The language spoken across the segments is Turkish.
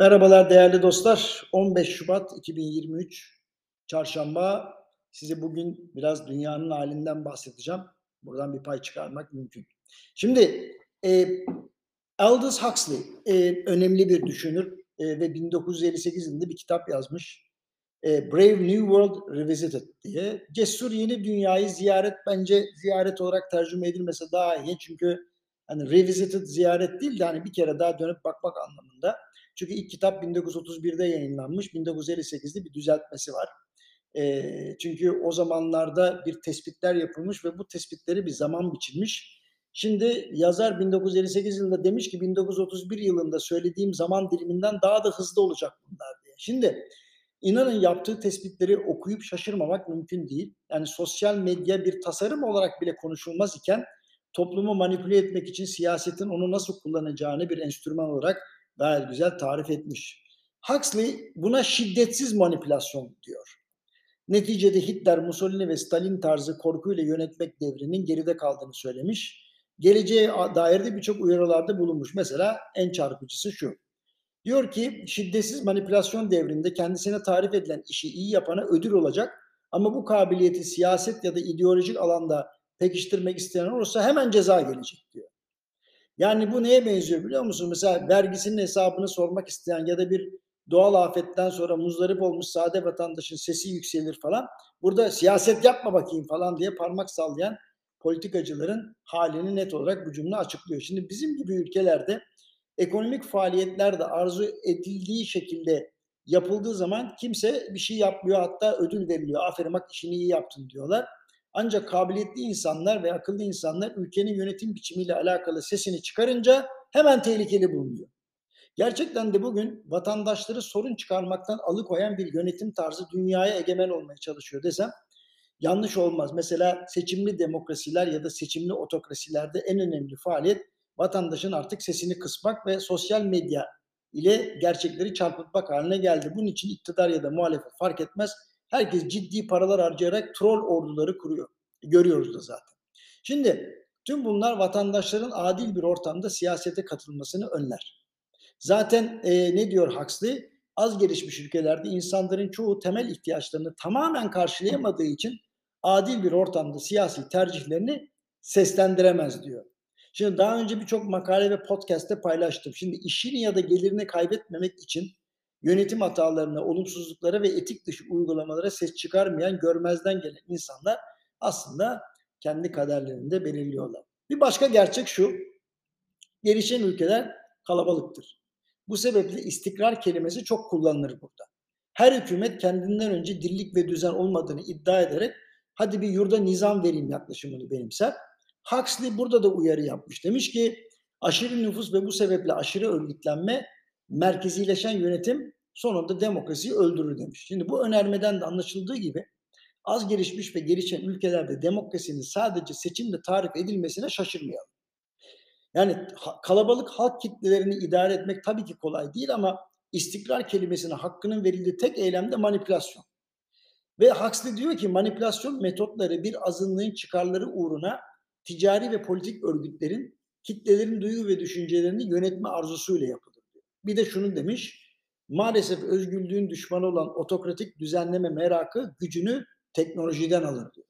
Merhabalar değerli dostlar. 15 Şubat 2023 Çarşamba. Size bugün biraz dünyanın halinden bahsedeceğim. Buradan bir pay çıkarmak mümkün. Şimdi e, Aldous Huxley e, önemli bir düşünür e, ve 1958 yılında bir kitap yazmış. E, Brave New World Revisited diye. Cesur yeni dünyayı ziyaret bence ziyaret olarak tercüme edilmese daha iyi. Çünkü hani revisited ziyaret değil de hani bir kere daha dönüp bakmak anlamında. Çünkü ilk kitap 1931'de yayınlanmış. 1958'de bir düzeltmesi var. E, çünkü o zamanlarda bir tespitler yapılmış ve bu tespitleri bir zaman biçilmiş. Şimdi yazar 1958 yılında demiş ki 1931 yılında söylediğim zaman diliminden daha da hızlı olacak bunlar diye. Şimdi inanın yaptığı tespitleri okuyup şaşırmamak mümkün değil. Yani sosyal medya bir tasarım olarak bile konuşulmaz iken toplumu manipüle etmek için siyasetin onu nasıl kullanacağını bir enstrüman olarak gayet güzel tarif etmiş. Huxley buna şiddetsiz manipülasyon diyor. Neticede Hitler, Mussolini ve Stalin tarzı korkuyla yönetmek devrinin geride kaldığını söylemiş. Geleceğe dair de birçok uyarılarda bulunmuş. Mesela en çarpıcısı şu. Diyor ki şiddetsiz manipülasyon devrinde kendisine tarif edilen işi iyi yapana ödül olacak ama bu kabiliyeti siyaset ya da ideolojik alanda pekiştirmek isteyen olursa hemen ceza gelecek diyor. Yani bu neye benziyor biliyor musun? Mesela vergisinin hesabını sormak isteyen ya da bir doğal afetten sonra muzdarip olmuş sade vatandaşın sesi yükselir falan. Burada siyaset yapma bakayım falan diye parmak sallayan politikacıların halini net olarak bu cümle açıklıyor. Şimdi bizim gibi ülkelerde ekonomik faaliyetler de arzu edildiği şekilde yapıldığı zaman kimse bir şey yapmıyor hatta ödül veriliyor. Aferin bak işini iyi yaptın diyorlar. Ancak kabiliyetli insanlar ve akıllı insanlar ülkenin yönetim biçimiyle alakalı sesini çıkarınca hemen tehlikeli bulunuyor. Gerçekten de bugün vatandaşları sorun çıkarmaktan alıkoyan bir yönetim tarzı dünyaya egemen olmaya çalışıyor desem yanlış olmaz. Mesela seçimli demokrasiler ya da seçimli otokrasilerde en önemli faaliyet vatandaşın artık sesini kısmak ve sosyal medya ile gerçekleri çarpıtmak haline geldi. Bunun için iktidar ya da muhalefet fark etmez herkes ciddi paralar harcayarak troll orduları kuruyor. Görüyoruz da zaten. Şimdi tüm bunlar vatandaşların adil bir ortamda siyasete katılmasını önler. Zaten e, ne diyor Huxley? Az gelişmiş ülkelerde insanların çoğu temel ihtiyaçlarını tamamen karşılayamadığı için adil bir ortamda siyasi tercihlerini seslendiremez diyor. Şimdi daha önce birçok makale ve podcast'te paylaştım. Şimdi işini ya da gelirini kaybetmemek için yönetim hatalarına, olumsuzluklara ve etik dışı uygulamalara ses çıkarmayan, görmezden gelen insanlar aslında kendi kaderlerinde belirliyorlar. Bir başka gerçek şu, gelişen ülkeler kalabalıktır. Bu sebeple istikrar kelimesi çok kullanılır burada. Her hükümet kendinden önce dirlik ve düzen olmadığını iddia ederek hadi bir yurda nizam vereyim yaklaşımını benimser. Huxley burada da uyarı yapmış. Demiş ki aşırı nüfus ve bu sebeple aşırı örgütlenme merkezileşen yönetim sonunda demokrasiyi öldürür demiş. Şimdi bu önermeden de anlaşıldığı gibi az gelişmiş ve gelişen ülkelerde demokrasinin sadece seçimle tarif edilmesine şaşırmayalım. Yani kalabalık halk kitlelerini idare etmek tabii ki kolay değil ama istikrar kelimesine hakkının verildiği tek eylem de manipülasyon. Ve Huxley diyor ki manipülasyon metotları bir azınlığın çıkarları uğruna ticari ve politik örgütlerin kitlelerin duygu ve düşüncelerini yönetme arzusuyla yapılır. Bir de şunu demiş, maalesef özgürlüğün düşmanı olan otokratik düzenleme merakı gücünü teknolojiden alır diyor.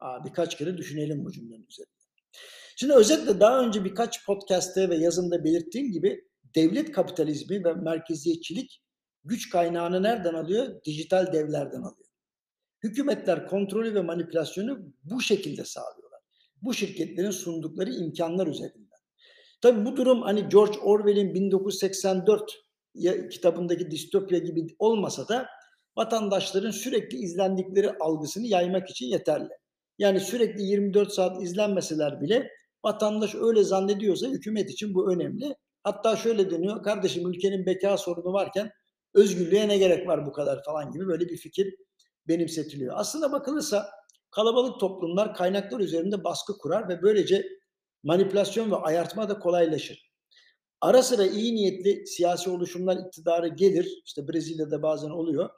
Aa, birkaç kere düşünelim bu cümlenin üzerinde. Şimdi özetle daha önce birkaç podcast'te ve yazımda belirttiğim gibi devlet kapitalizmi ve merkeziyetçilik güç kaynağını nereden alıyor? Dijital devlerden alıyor. Hükümetler kontrolü ve manipülasyonu bu şekilde sağlıyorlar. Bu şirketlerin sundukları imkanlar üzerinden. Tabii bu durum hani George Orwell'in 1984 kitabındaki distopya gibi olmasa da vatandaşların sürekli izlendikleri algısını yaymak için yeterli. Yani sürekli 24 saat izlenmeseler bile vatandaş öyle zannediyorsa hükümet için bu önemli. Hatta şöyle deniyor, kardeşim ülkenin beka sorunu varken özgürlüğe ne gerek var bu kadar falan gibi böyle bir fikir benimsetiliyor. Aslında bakılırsa kalabalık toplumlar kaynaklar üzerinde baskı kurar ve böylece manipülasyon ve ayartma da kolaylaşır. Ara sıra iyi niyetli siyasi oluşumlar iktidara gelir. İşte Brezilya'da bazen oluyor.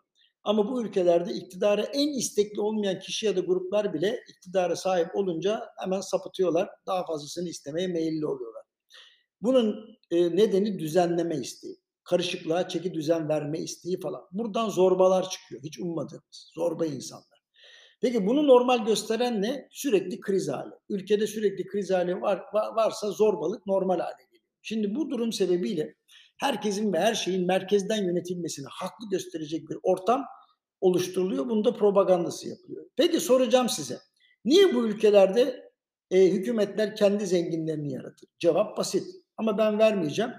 Ama bu ülkelerde iktidara en istekli olmayan kişi ya da gruplar bile iktidara sahip olunca hemen sapıtıyorlar. Daha fazlasını istemeye meyilli oluyorlar. Bunun e, nedeni düzenleme isteği. karışıklığa çeki düzen verme isteği falan. Buradan zorbalar çıkıyor. Hiç ummadığımız zorba insanlar. Peki bunu normal gösteren ne? Sürekli kriz hali. Ülkede sürekli kriz hali var, var, varsa zorbalık normal hale geliyor. Şimdi bu durum sebebiyle herkesin ve her şeyin merkezden yönetilmesini haklı gösterecek bir ortam oluşturuluyor. Bunda propagandası yapılıyor. Peki soracağım size. Niye bu ülkelerde e, hükümetler kendi zenginlerini yaratır? Cevap basit. Ama ben vermeyeceğim.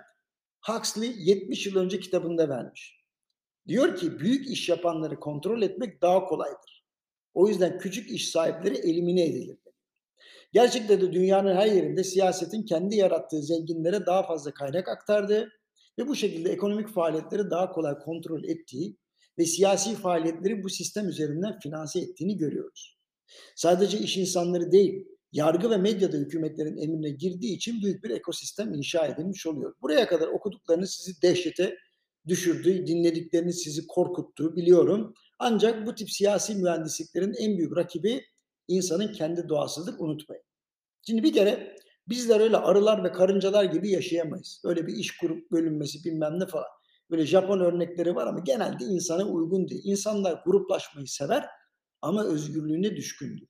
Huxley 70 yıl önce kitabında vermiş. Diyor ki büyük iş yapanları kontrol etmek daha kolaydır. O yüzden küçük iş sahipleri elimine edilir. Gerçekten de dünyanın her yerinde siyasetin kendi yarattığı zenginlere daha fazla kaynak aktardığı ve bu şekilde ekonomik faaliyetleri daha kolay kontrol ettiği ve siyasi faaliyetleri bu sistem üzerinden finanse ettiğini görüyoruz. Sadece iş insanları değil, yargı ve medyada hükümetlerin emrine girdiği için büyük bir ekosistem inşa edilmiş oluyor. Buraya kadar okuduklarınız sizi dehşete düşürdü, dinledikleriniz sizi korkuttu biliyorum. Ancak bu tip siyasi mühendisliklerin en büyük rakibi insanın kendi doğasıdır unutmayın. Şimdi bir kere bizler öyle arılar ve karıncalar gibi yaşayamayız. Öyle bir iş kurup bölünmesi bilmem ne falan. Böyle Japon örnekleri var ama genelde insana uygun değil. İnsanlar gruplaşmayı sever ama özgürlüğüne düşkündür.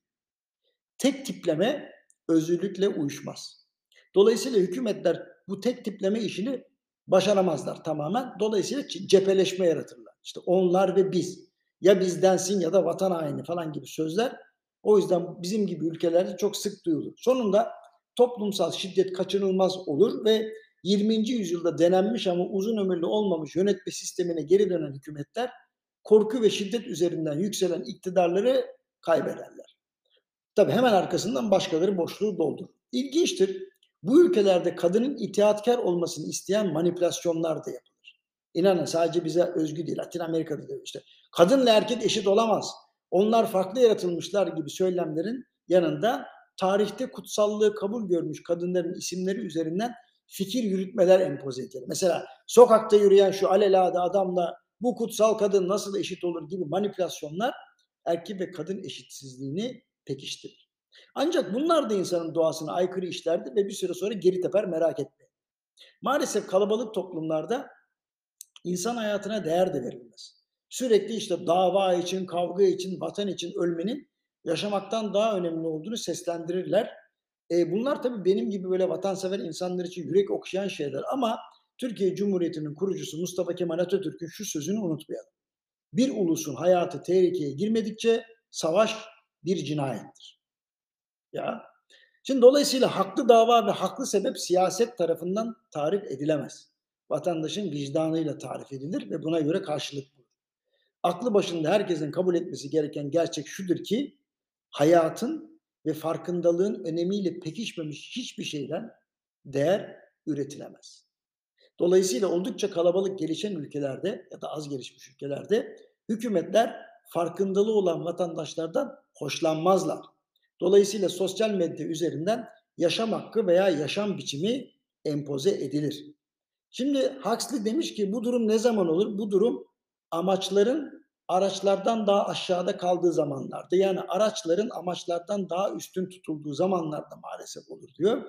Tek tipleme özgürlükle uyuşmaz. Dolayısıyla hükümetler bu tek tipleme işini başaramazlar tamamen. Dolayısıyla cepheleşme yaratırlar. İşte onlar ve biz. Ya bizdensin ya da vatan haini falan gibi sözler. O yüzden bizim gibi ülkelerde çok sık duyulur. Sonunda toplumsal şiddet kaçınılmaz olur ve 20. yüzyılda denenmiş ama uzun ömürlü olmamış yönetme sistemine geri dönen hükümetler korku ve şiddet üzerinden yükselen iktidarları kaybederler. Tabi hemen arkasından başkaları boşluğu doldur. İlginçtir. Bu ülkelerde kadının itaatkar olmasını isteyen manipülasyonlar da yapılır. İnanın sadece bize özgü değil. Latin Amerika'da da işte. Kadınla erkek eşit olamaz. Onlar farklı yaratılmışlar gibi söylemlerin yanında tarihte kutsallığı kabul görmüş kadınların isimleri üzerinden fikir yürütmeler empoze edilir. Mesela sokakta yürüyen şu alelade adamla bu kutsal kadın nasıl eşit olur gibi manipülasyonlar erkek ve kadın eşitsizliğini pekiştirir. Ancak bunlar da insanın doğasına aykırı işlerdir ve bir süre sonra geri teper merak etmeyin. Maalesef kalabalık toplumlarda insan hayatına değer de verilmez. Sürekli işte dava için, kavga için, vatan için ölmenin yaşamaktan daha önemli olduğunu seslendirirler. E, bunlar tabii benim gibi böyle vatansever insanlar için yürek okşayan şeyler ama Türkiye Cumhuriyeti'nin kurucusu Mustafa Kemal Atatürk'ün şu sözünü unutmayalım. Bir ulusun hayatı tehlikeye girmedikçe savaş bir cinayettir. Ya. Şimdi dolayısıyla haklı dava ve haklı sebep siyaset tarafından tarif edilemez. Vatandaşın vicdanıyla tarif edilir ve buna göre karşılık bulur. Aklı başında herkesin kabul etmesi gereken gerçek şudur ki hayatın ve farkındalığın önemiyle pekişmemiş hiçbir şeyden değer üretilemez. Dolayısıyla oldukça kalabalık gelişen ülkelerde ya da az gelişmiş ülkelerde hükümetler farkındalığı olan vatandaşlardan hoşlanmazlar. Dolayısıyla sosyal medya üzerinden yaşam hakkı veya yaşam biçimi empoze edilir. Şimdi Huxley demiş ki bu durum ne zaman olur? Bu durum amaçların araçlardan daha aşağıda kaldığı zamanlarda yani araçların amaçlardan daha üstün tutulduğu zamanlarda maalesef olur diyor.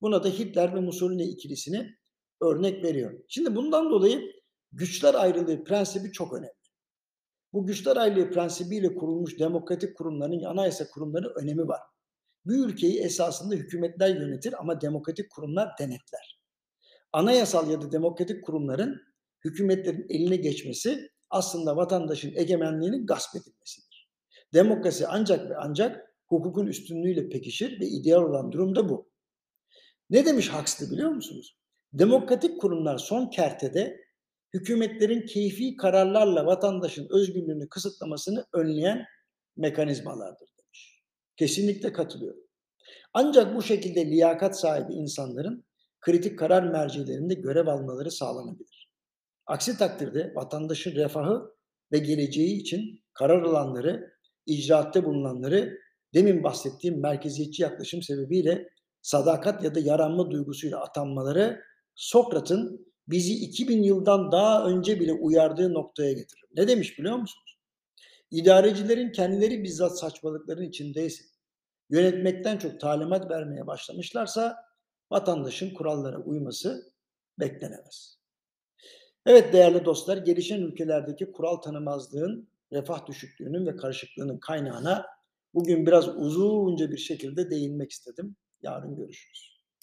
Buna da Hitler ve Mussolini ikilisini örnek veriyor. Şimdi bundan dolayı güçler ayrılığı prensibi çok önemli. Bu güçler ayrılığı prensibiyle kurulmuş demokratik kurumların, anayasa kurumlarının önemi var. Bir ülkeyi esasında hükümetler yönetir ama demokratik kurumlar denetler. Anayasal ya da demokratik kurumların hükümetlerin eline geçmesi aslında vatandaşın egemenliğinin gasp edilmesidir. Demokrasi ancak ve ancak hukukun üstünlüğüyle pekişir ve ideal olan durum da bu. Ne demiş Huxley biliyor musunuz? Demokratik kurumlar son kertede hükümetlerin keyfi kararlarla vatandaşın özgürlüğünü kısıtlamasını önleyen mekanizmalardır demiş. Kesinlikle katılıyorum. Ancak bu şekilde liyakat sahibi insanların kritik karar mercilerinde görev almaları sağlanabilir. Aksi takdirde vatandaşın refahı ve geleceği için karar alanları, icraatte bulunanları demin bahsettiğim merkeziyetçi yaklaşım sebebiyle sadakat ya da yaranma duygusuyla atanmaları Sokrat'ın bizi 2000 yıldan daha önce bile uyardığı noktaya getirir. Ne demiş biliyor musunuz? İdarecilerin kendileri bizzat saçmalıkların içindeyse, yönetmekten çok talimat vermeye başlamışlarsa vatandaşın kurallara uyması beklenemez. Evet değerli dostlar, gelişen ülkelerdeki kural tanımazlığın, refah düşüklüğünün ve karışıklığının kaynağına bugün biraz uzunca bir şekilde değinmek istedim. Yarın görüşürüz.